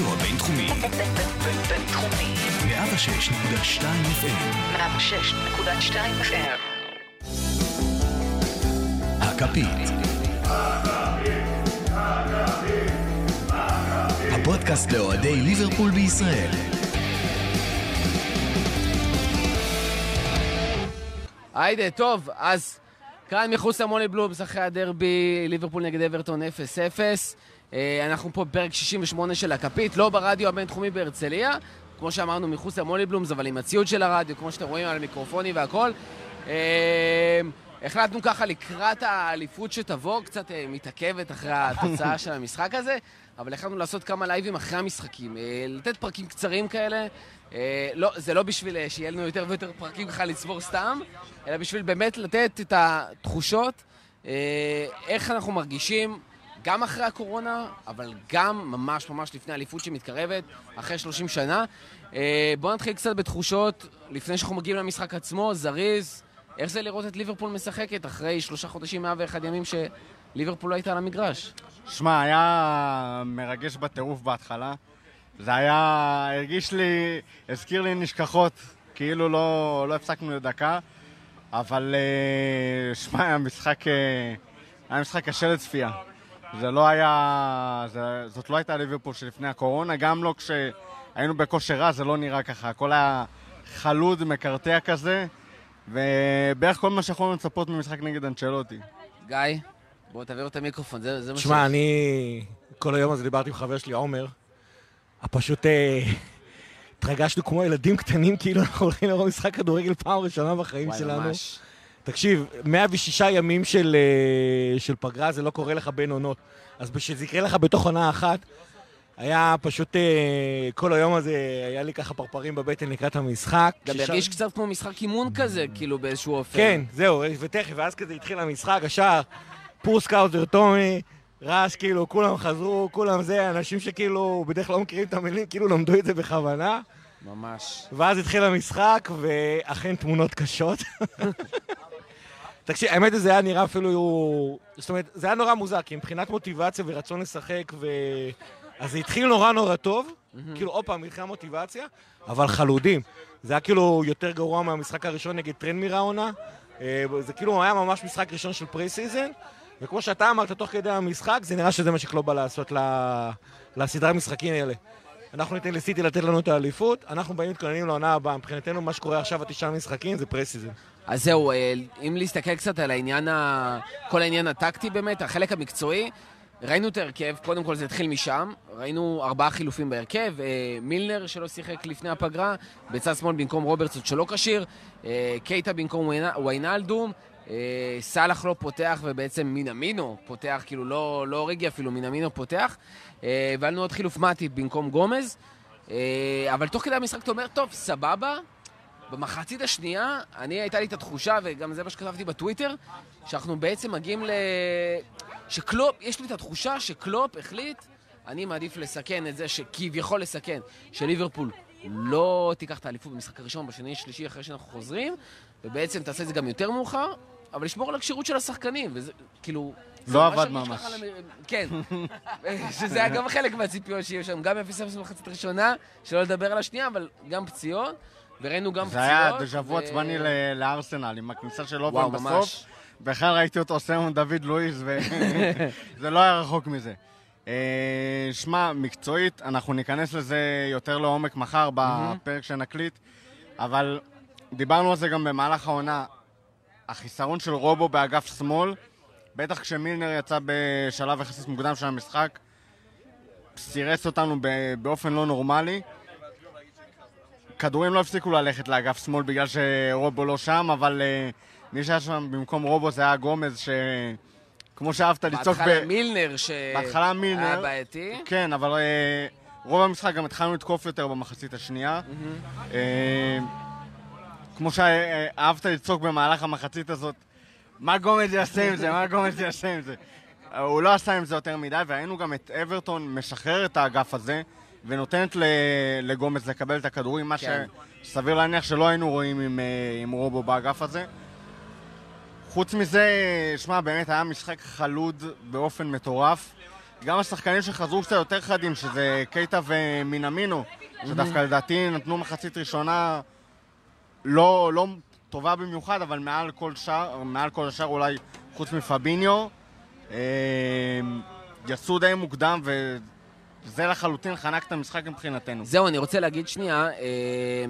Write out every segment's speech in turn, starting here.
הרדיו הבינתחומי. בינתחומי. 106.2 FM. 106.2 FM. הכפית. הפודקאסט לאוהדי ליברפול בישראל. היידה, טוב, אז כאן מחוץ למולי בלומס אחרי הדרבי, ליברפול נגד אברטון 0-0. אה, אנחנו פה בפרק 68 של הכפית, לא ברדיו הבינתחומי בהרצליה, כמו שאמרנו, מחוץ למולי בלומס, אבל עם הציוד של הרדיו, כמו שאתם רואים על המיקרופונים והכל. החלטנו ככה לקראת האליפות שתבוא, קצת אה, מתעכבת אחרי התוצאה של המשחק הזה, אבל החלטנו לעשות כמה לייבים אחרי המשחקים. אה, לתת פרקים קצרים כאלה. אה, לא, זה לא בשביל שיהיה לנו יותר ויותר פרקים ככה לצבור סתם, אלא בשביל באמת לתת את התחושות, איך אנחנו מרגישים, גם אחרי הקורונה, אבל גם ממש ממש לפני האליפות שמתקרבת, אחרי 30 שנה. בואו נתחיל קצת בתחושות, לפני שאנחנו מגיעים למשחק עצמו, זריז. איך זה לראות את ליברפול משחקת אחרי שלושה חודשים, 101 ימים שליברפול לא הייתה על המגרש? שמע, היה מרגש בטירוף בהתחלה. זה היה, הרגיש לי, הזכיר לי נשכחות, כאילו לא, לא הפסקנו לדקה, אבל אה, שמע, היה משחק, אה, היה משחק קשה לצפייה. זה לא היה, זה, זאת לא הייתה ליברפול שלפני הקורונה, גם לא כשהיינו בכושר רע, זה לא נראה ככה. הכל היה חלוד, מקרטע כזה, ובערך כל מה שיכולנו לצפות ממשחק נגד אנצ'לוטי. גיא, בוא תעביר את המיקרופון, זה, זה מה תשמע, אני כל היום הזה דיברתי עם חבר שלי, עומר. פשוט אה, התרגשנו כמו ילדים קטנים, כאילו אנחנו הולכים לראות משחק כדורגל פעם ראשונה בחיים וואי, שלנו. ממש. תקשיב, 106 ימים של, אה, של פגרה זה לא קורה לך בין עונות. אז בשביל זה יקרה לך בתוך עונה אחת, היה פשוט, אה, כל היום הזה, היה לי ככה פרפרים בבטן לקראת המשחק. גם כשש- הרגיש קצת כמו משחק אימון כזה, כאילו באיזשהו אופן. כן, זהו, ותכף, ואז כזה התחיל המשחק, השער, Poor Scouser Tommy, רעש, כאילו, כולם חזרו, כולם זה, אנשים שכאילו בדרך כלל לא מכירים את המילים, כאילו למדו את זה בכוונה. ממש. ואז התחיל המשחק, ואכן תמונות קשות. תקשיב, האמת היא, זה היה נראה אפילו... זאת אומרת, זה היה נורא מוזר, כי מבחינת מוטיבציה ורצון לשחק, ו... אז זה התחיל נורא נורא טוב, כאילו, עוד פעם, מבחינת מוטיבציה, אבל חלודים. זה היה כאילו יותר גרוע מהמשחק הראשון נגד טרנמיר העונה. אה, זה כאילו היה ממש משחק ראשון של pre-season, וכמו שאתה אמרת תוך כדי המשחק, זה נראה שזה מה שקלופ בא לעשות ל- לסדרה המשחקים האלה. אנחנו ניתן לסיטי לתת לנו את האליפות, אנחנו באים מתכוננים לעונה הבאה. מבחינתנו, מה שקורה עכשיו, התשעה משחקים, זה pre-season. אז זהו, אה, אם להסתכל קצת על העניין, ה... כל העניין הטקטי באמת, החלק המקצועי, ראינו את ההרכב, קודם כל זה התחיל משם, ראינו ארבעה חילופים בהרכב, אה, מילנר שלא שיחק לפני הפגרה, בצד שמאל במקום רוברטסון שלא כשיר, אה, קייטה במקום ויינלדום, אה, סאלח לא פותח ובעצם מינמינו פותח, כאילו לא, לא אוריגי אפילו, מינמינו פותח, אה, והיה לנו עוד חילוף מאטיפ במקום גומז, אה, אבל תוך כדי המשחק אתה אומר, טוב, סבבה, במחצית השנייה, אני, הייתה לי את התחושה, וגם זה מה שכתבתי בטוויטר, שאנחנו בעצם מגיעים ל... שקלופ, יש לי את התחושה שקלופ החליט, אני מעדיף לסכן את זה, שכביכול לסכן, שליברפול לא תיקח את האליפות במשחק הראשון, בשני, שלישי, אחרי שאנחנו חוזרים, ובעצם תעשה את זה גם יותר מאוחר, אבל לשמור על הכשירות של השחקנים, וזה, כאילו... לא עבד ממש. כן, שזה היה גם חלק מהציפיות שיהיו שם, גם 0-0 במחצית הראשונה, שלא לדבר על השנייה, אבל גם פציעות, וראינו גם זה פציעות. היה דז'ה וו עצבני לארסנל, עם הכניסה של אופן בסוף. בכלל ראיתי אותו עושה עם דוד לואיס, וזה לא היה רחוק מזה. אה, שמע, מקצועית, אנחנו ניכנס לזה יותר לעומק מחר בפרק שנקליט, אבל דיברנו על זה גם במהלך העונה. החיסרון של רובו באגף שמאל, בטח כשמילנר יצא בשלב יחסית מוקדם של המשחק, סירס אותנו באופן לא נורמלי. כדורים לא הפסיקו ללכת לאגף שמאל בגלל שרובו לא שם, אבל uh, מי שהיה שם במקום רובו זה היה גומז, שכמו שאהבת לצעוק בהתחלה מילנר, ש... בהתחלה מילנר. היה בעייתי. כן, אבל uh, רוב המשחק גם התחלנו לתקוף יותר במחצית השנייה. Uh, כמו שאהבת לצעוק במהלך המחצית הזאת, מה גומז יעשה עם זה? מה גומז יעשה עם זה? הוא לא עשה עם זה יותר מדי, והיינו גם את אברטון משחרר את האגף הזה, ונותנת ל- לגומז לקבל את הכדורים, מה כן. שסביר להניח שלא היינו רואים עם, uh, עם רובו באגף הזה. חוץ מזה, שמע, באמת היה משחק חלוד באופן מטורף. גם השחקנים שחזרו קצת יותר חדים, שזה קייטה ומינמינו, שדווקא לדעתי נתנו מחצית ראשונה לא, לא טובה במיוחד, אבל מעל כל, שער, מעל כל השאר אולי חוץ מפביניו. אה, יצאו די מוקדם, וזה לחלוטין חנק את המשחק מבחינתנו. זהו, אני רוצה להגיד שנייה, אה,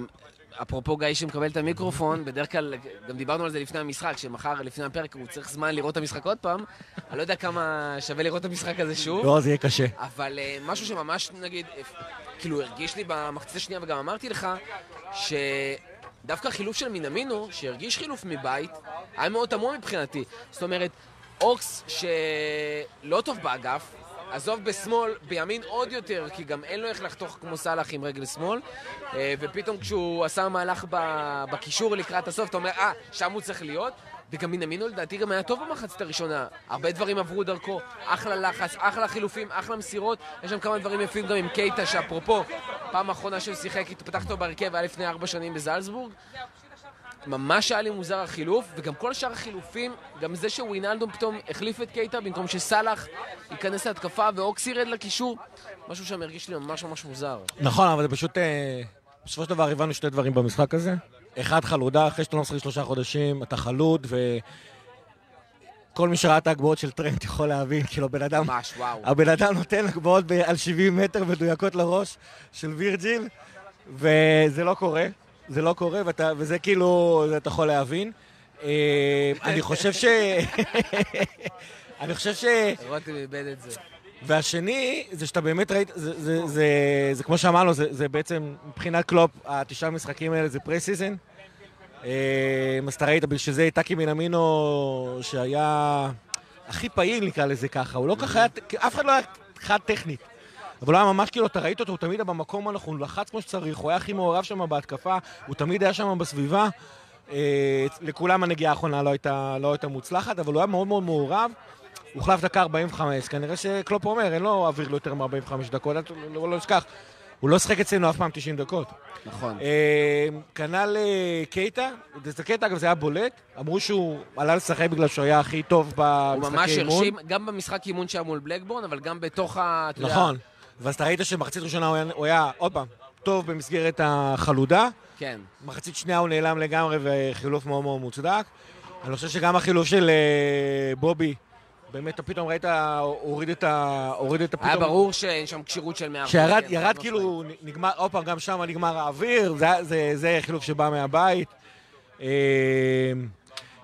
אפרופו גיא שמקבל את המיקרופון, בדרך כלל, גם דיברנו על זה לפני המשחק, שמחר, לפני הפרק, הוא צריך זמן לראות את המשחק עוד פעם. אני לא יודע כמה שווה לראות את המשחק הזה שוב. לא, זה יהיה קשה. אבל אה, משהו שממש, נגיד, אה, כאילו הרגיש לי במחצית השנייה, וגם אמרתי לך, שדווקא החילוף של מינמינו, שהרגיש חילוף מבית, היה מאוד תמוה מבחינתי. זאת אומרת, אוקס שלא טוב באגף, עזוב בשמאל, בימין עוד יותר, כי גם אין לו איך לחתוך כמו סאלח עם רגל שמאל. אה, ופתאום כשהוא עשה מהלך בקישור לקראת הסוף, אתה אומר, אה, שם הוא צריך להיות. וגם מינמינו לדעתי גם היה טוב במחצית הראשונה. הרבה דברים עברו דרכו, אחלה לחץ, אחלה חילופים, אחלה מסירות. יש שם כמה דברים יפים גם עם קייטה, שאפרופו, פעם אחרונה שהוא שיחק, התפתח אותו בהרכב, היה לפני ארבע שנים בזלצבורג. ממש היה לי מוזר החילוף, וגם כל שאר החילופים, גם זה שווינלדום פתאום החליף את קייטה במקום שסאלח ייכנס להתקפה ואוקס ירד לקישור, משהו שם הרגיש לי ממש ממש מוזר. נכון, אבל זה פשוט... אה, בסופו של דבר הבנו שתי דברים במשחק הזה. אחד, חלודה, אחרי שאתה לא משחק שלושה חודשים, אתה חלוד, ו... כל מי שראה את ההגבהות של טרנט יכול להבין, כאילו, בן אדם... ממש, וואו. הבן אדם נותן הגבהות על 70 מטר מדויקות לראש של וירג'יל, וזה לא קורה. זה לא קורה, ואתה, וזה כאילו, זה אתה יכול להבין. אה, אני חושב ש... אני חושב ש... רותם איבד את זה. והשני, זה שאתה באמת ראית, זה, זה, זה, זה כמו שאמרנו, זה, זה בעצם, מבחינת קלופ, התשעה משחקים האלה זה pre-season. אה, אז אתה ראית, בשביל זה טאקי מינמינו, שהיה הכי פעיל, נקרא לזה ככה, הוא לא ככה היה, אף אחד לא היה חד טכנית. אבל הוא היה ממש כאילו, אתה ראית אותו, הוא תמיד היה במקום הנכון, הוא לחץ כמו שצריך, הוא היה הכי מעורב שם בהתקפה, הוא תמיד היה שם בסביבה. אה, לכולם הנגיעה האחרונה לא הייתה, לא הייתה מוצלחת, אבל הוא היה מאוד מאוד מעורב. הוא הוחלף דקה 45, כנראה שקלופ אומר, אין לו אוויר ליותר מ-45 דקות, ת- לא לא נשכח. הוא לא שיחק אצלנו אף פעם 90 דקות. נכון. אה, כנ"ל אה, קייטה, זה קייטה, אגב, זה היה בולט. אמרו שהוא עלה לשחק בגלל שהוא היה הכי טוב הוא במשחקי ממש אימון. הרשים, גם במשחק אימון שהיה מול בלקבורן, אבל גם בתוך ה... אתה יודע, נכון. ואז אתה ראית שבמחצית ראשונה הוא היה, הוא היה, עוד פעם, טוב במסגרת החלודה. כן. מחצית שנייה הוא נעלם לגמרי וחילוף מאוד מאוד מוצדק. אני חושב שגם החילוף של אה, בובי, באמת, אתה פתאום ראית, הוריד את ה... הוריד את הפתאום... היה ברור שאין שם כשירות של 100%. שירד, כן, ירד כאילו, נגמר, עוד פעם, גם שם נגמר האוויר, זה, זה, זה חילוף שבא מהבית.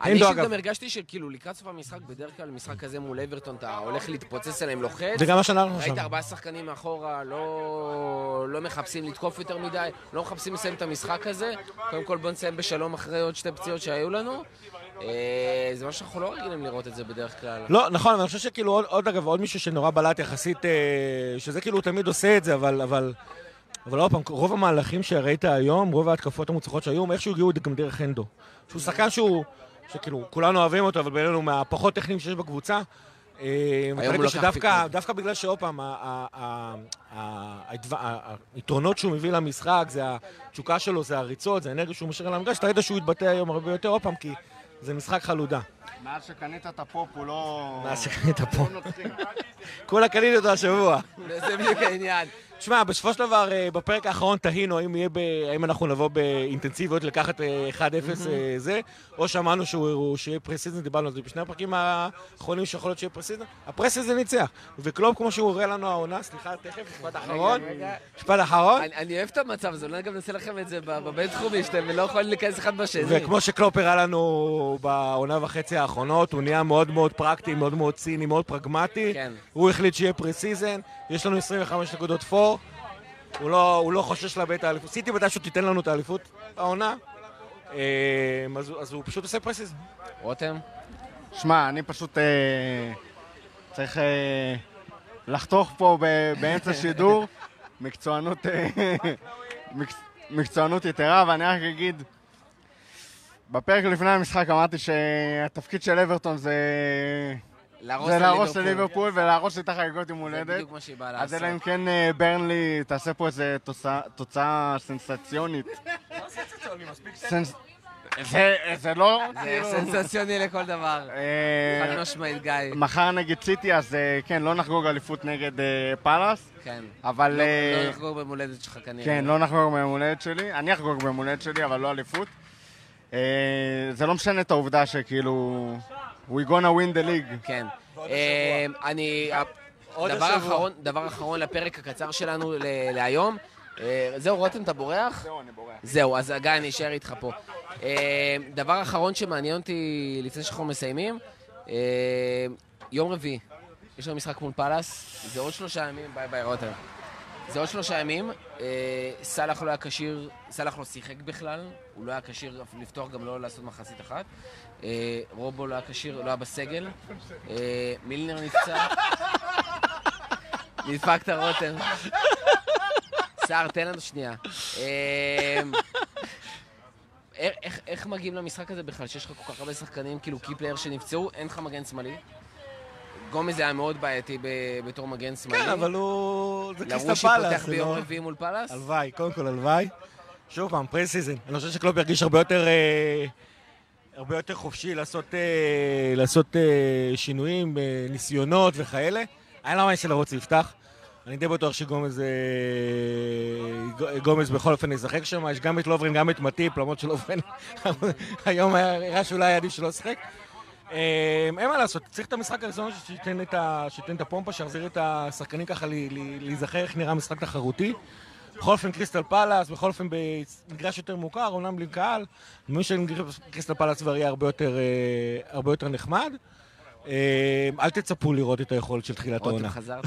אני אישית אגב, גם הרגשתי שכאילו לקראת סוף המשחק, בדרך כלל משחק כזה מול אברטון, אתה הולך להתפוצץ עליהם לוחץ. זה גם השנה אנחנו ראית שם. ארבעה שחקנים מאחורה, לא, לא מחפשים לתקוף יותר מדי, לא מחפשים לסיים את המשחק הזה. קודם כל בוא נסיים בשלום אחרי עוד שתי פציעות שהיו לנו. אה, זה משהו שאנחנו לא רגילים לראות את זה בדרך כלל. לא, נכון, אבל אני חושב שכאילו עוד, עוד אגב, עוד מישהו שנורא בלט יחסית, אה, שזה כאילו הוא תמיד עושה את זה, אבל, אבל, אבל עוד פעם, רוב המהלכים שראית היום, רוב ההתקפות המוצלחות שהיו, איכשהו הגיעו גם דרך הנדו. שהוא שחקן שהוא, שכאילו, כולנו אוהבים אותו, אבל בינינו מהפחות טכניים שיש בקבוצה. אה, לקח שדווקא פיקוד. דווקא בגלל שעוד פעם, היתרונות שהוא מביא למשחק, זה התשוקה שלו, זה הריצות, זה האנרגיה שהוא משאיר על המגרש, אתה ראית שהוא יתבטא היום הרבה יותר, עוד פעם, כי זה משחק חלודה. מאז שקנית את הפופ הוא לא... מאז שקנית פה. לא נוצרים. כולה קניתי אותו השבוע. זה בדיוק העניין. תשמע, בסופו של דבר, אה, בפרק האחרון תהינו האם, ב... האם אנחנו נבוא באינטנסיביות לקחת אה, 1-0 אה, זה, או שמענו שהוא- שיהיה פרסיזן, דיברנו על זה בשני הפרקים האחרונים שיכול להיות שיהיה פרסיזן. הפרסיזן ניצח. וקלוב, כמו שהוא הראה לנו העונה, סליחה, תכף, משפט אחרון. משפט אחרון. אני, אוהב את המצב הזה, אולי גם נעשה לכם את זה בבינתחומי, שאתם לא יכולים להיכנס אחד בשני. וכמו שקלופ הראה לנו בעונה וחצי האחרונות, הוא נהיה מאוד מאוד פרקטי, מאוד מאוד ציני, מאוד פרגמטי. כן. הוא החליט שיהיה pre-season, יש לנו 25 נקודות פור. הוא לא, הוא לא חושש לאבד את האליפות. סיטי מתישהו תיתן לנו את האליפות העונה. אה, אז, אז הוא פשוט עושה pre-season. רותם? שמע, אני פשוט אה, צריך אה, לחתוך פה ב- באמצע שידור מקצוענות, אה, מקצ- מקצוענות יתרה, ואני רק אגיד, בפרק לפני המשחק אמרתי שהתפקיד של אברטון זה... להרוס זה להרוס לליברפול. לליברפול ולהרוס את החגיגות יום זה הולדת. בדיוק מה שהיא באה אז לעשות. אלא אם כן אה, ברנלי תעשה פה איזה תוצאה- סנסציונית. סנס- זה, זה לא... זה כאילו, סנסציוני לכל דבר. אה, חד משמעית, גיא. מחר נגד סיטי, אז אה, כן, לא נחגוג אליפות נגד פאלאס, כן. אבל... לא לא נחגוג ביום הולדת שלך כנראה. כן, לא נחגוג ביום הולדת שלי. אני אחגוג ביום הולדת שלי, אבל לא אליפות. זה לא משנה את העובדה שכאילו... We gonna win the league. כן. אה, אני... דבר. אחרון, דבר אחרון לפרק הקצר שלנו להיום. אה, זהו, רותם, אתה בורח? זהו, אני בורח. זהו, אז גיא, אני אשאר איתך פה. אה, דבר אחרון שמעניין אותי לפני שאנחנו מסיימים, אה, יום רביעי, יש לנו משחק מול פאלאס, זה עוד שלושה ימים, bye bye רותם. זה עוד שלושה ימים, אה, סאלח לא היה כשיר, סאלח לא שיחק בכלל, הוא לא היה כשיר לפתוח, גם לא לעשות מחצית אחת. אה, רובו לא היה כשיר, לא היה בסגל. אה, מילנר נפצע. נדפקת רותם. סער, תן לנו שנייה. אה, איך, איך, איך מגיעים למשחק הזה בכלל, שיש לך כל כך הרבה שחקנים, כאילו קי פלייר שנפצעו, אין לך מגן שמאלי? גומז היה מאוד בעייתי בתור מגן שמאלי. כן, אבל הוא... זה קריסטל לרושי פאלאס. פותח זה ביום לא- רביעי מול פאלאס? הלוואי, קודם כל הלוואי. שוב פעם, פרי סיזן. אני חושב שקלופ ירגיש הרבה יותר... אה, הרבה יותר חופשי לעשות, אה, לעשות אה, שינויים, אה, ניסיונות וכאלה. היה למה יש לרוץ יפתח. אני די בטוח שגומז גומז בכל אופן ישחק שם. יש גם את לוברין, גם את מטיפ, למרות שלוברין היום היה- הראה שאולי עדיף שלא ישחק. אה, אין מה לעשות, צריך את המשחק הראשון שייתן את, ה, את הפומפה, שיחזיר את השחקנים ככה להיזכר איך נראה משחק תחרותי. בכל אופן קריסטל פלאס, בכל אופן במגרש יותר מוכר, אומנם בלי קהל. אני מבין שקריסטל פלאס כבר יהיה הרבה יותר, אה, הרבה יותר נחמד. אה, אל תצפו לראות את היכולת של תחילת רותם, העונה. חזרת?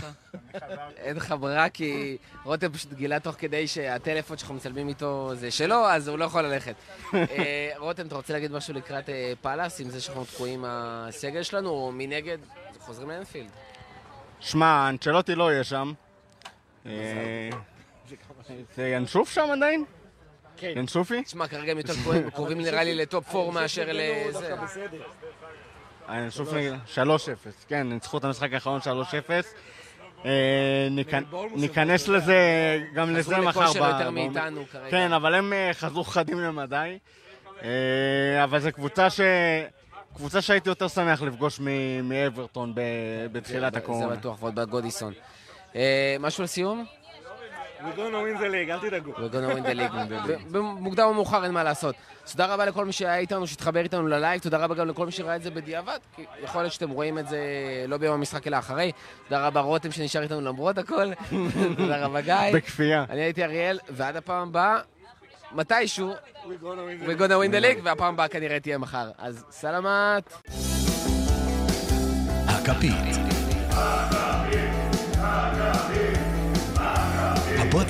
אין לך ברירה, כי רותם פשוט גילה תוך כדי שהטלפון שאנחנו מצלמים איתו זה שלו, אז הוא לא יכול ללכת. אה, רותם, אתה רוצה להגיד משהו לקראת אה, פאלאס, עם זה שאנחנו תקועים הסגל שלנו, או מנגד, חוזרים לאנפילד? שמע, אנצ'לוטי לא יהיה שם. זה ינשוף שם עדיין? כן. ינשופי? תשמע, כרגע הם יותר קרובים נראה לי לטופ 4 מאשר לזה. ינשוף נגד... 3-0, כן, ניצחו את המשחק האחרון 3-0. אה, ניכנס לזה, גם לזה חזרו מחר. לכושר ב- יותר מאיתנו כרגע. כן, אבל הם אה, חזרו חדים למדי. אה, אבל זו קבוצה ש... קבוצה שהייתי יותר שמח לפגוש מאברטון בתחילת זה הקורונה. בטוח, ועוד בגודיסון. משהו לסיום? We gonna win the league, אל תדאגו. We're gonna win the league. במוקדם או מאוחר אין מה לעשות. תודה רבה לכל מי שהיה איתנו, שהתחבר איתנו ללייב, תודה רבה גם לכל מי שראה את זה בדיעבד, כי יכול להיות שאתם רואים את זה לא ביום המשחק אלא אחרי. תודה רבה רותם שנשאר איתנו למרות הכל. תודה רבה גיא. בכפייה. אני הייתי אריאל, ועד הפעם הבאה, מתישהו, We gonna win the we're gonna win the league, והפעם הבאה כנראה תהיה מחר. אז סלמת. הכפית.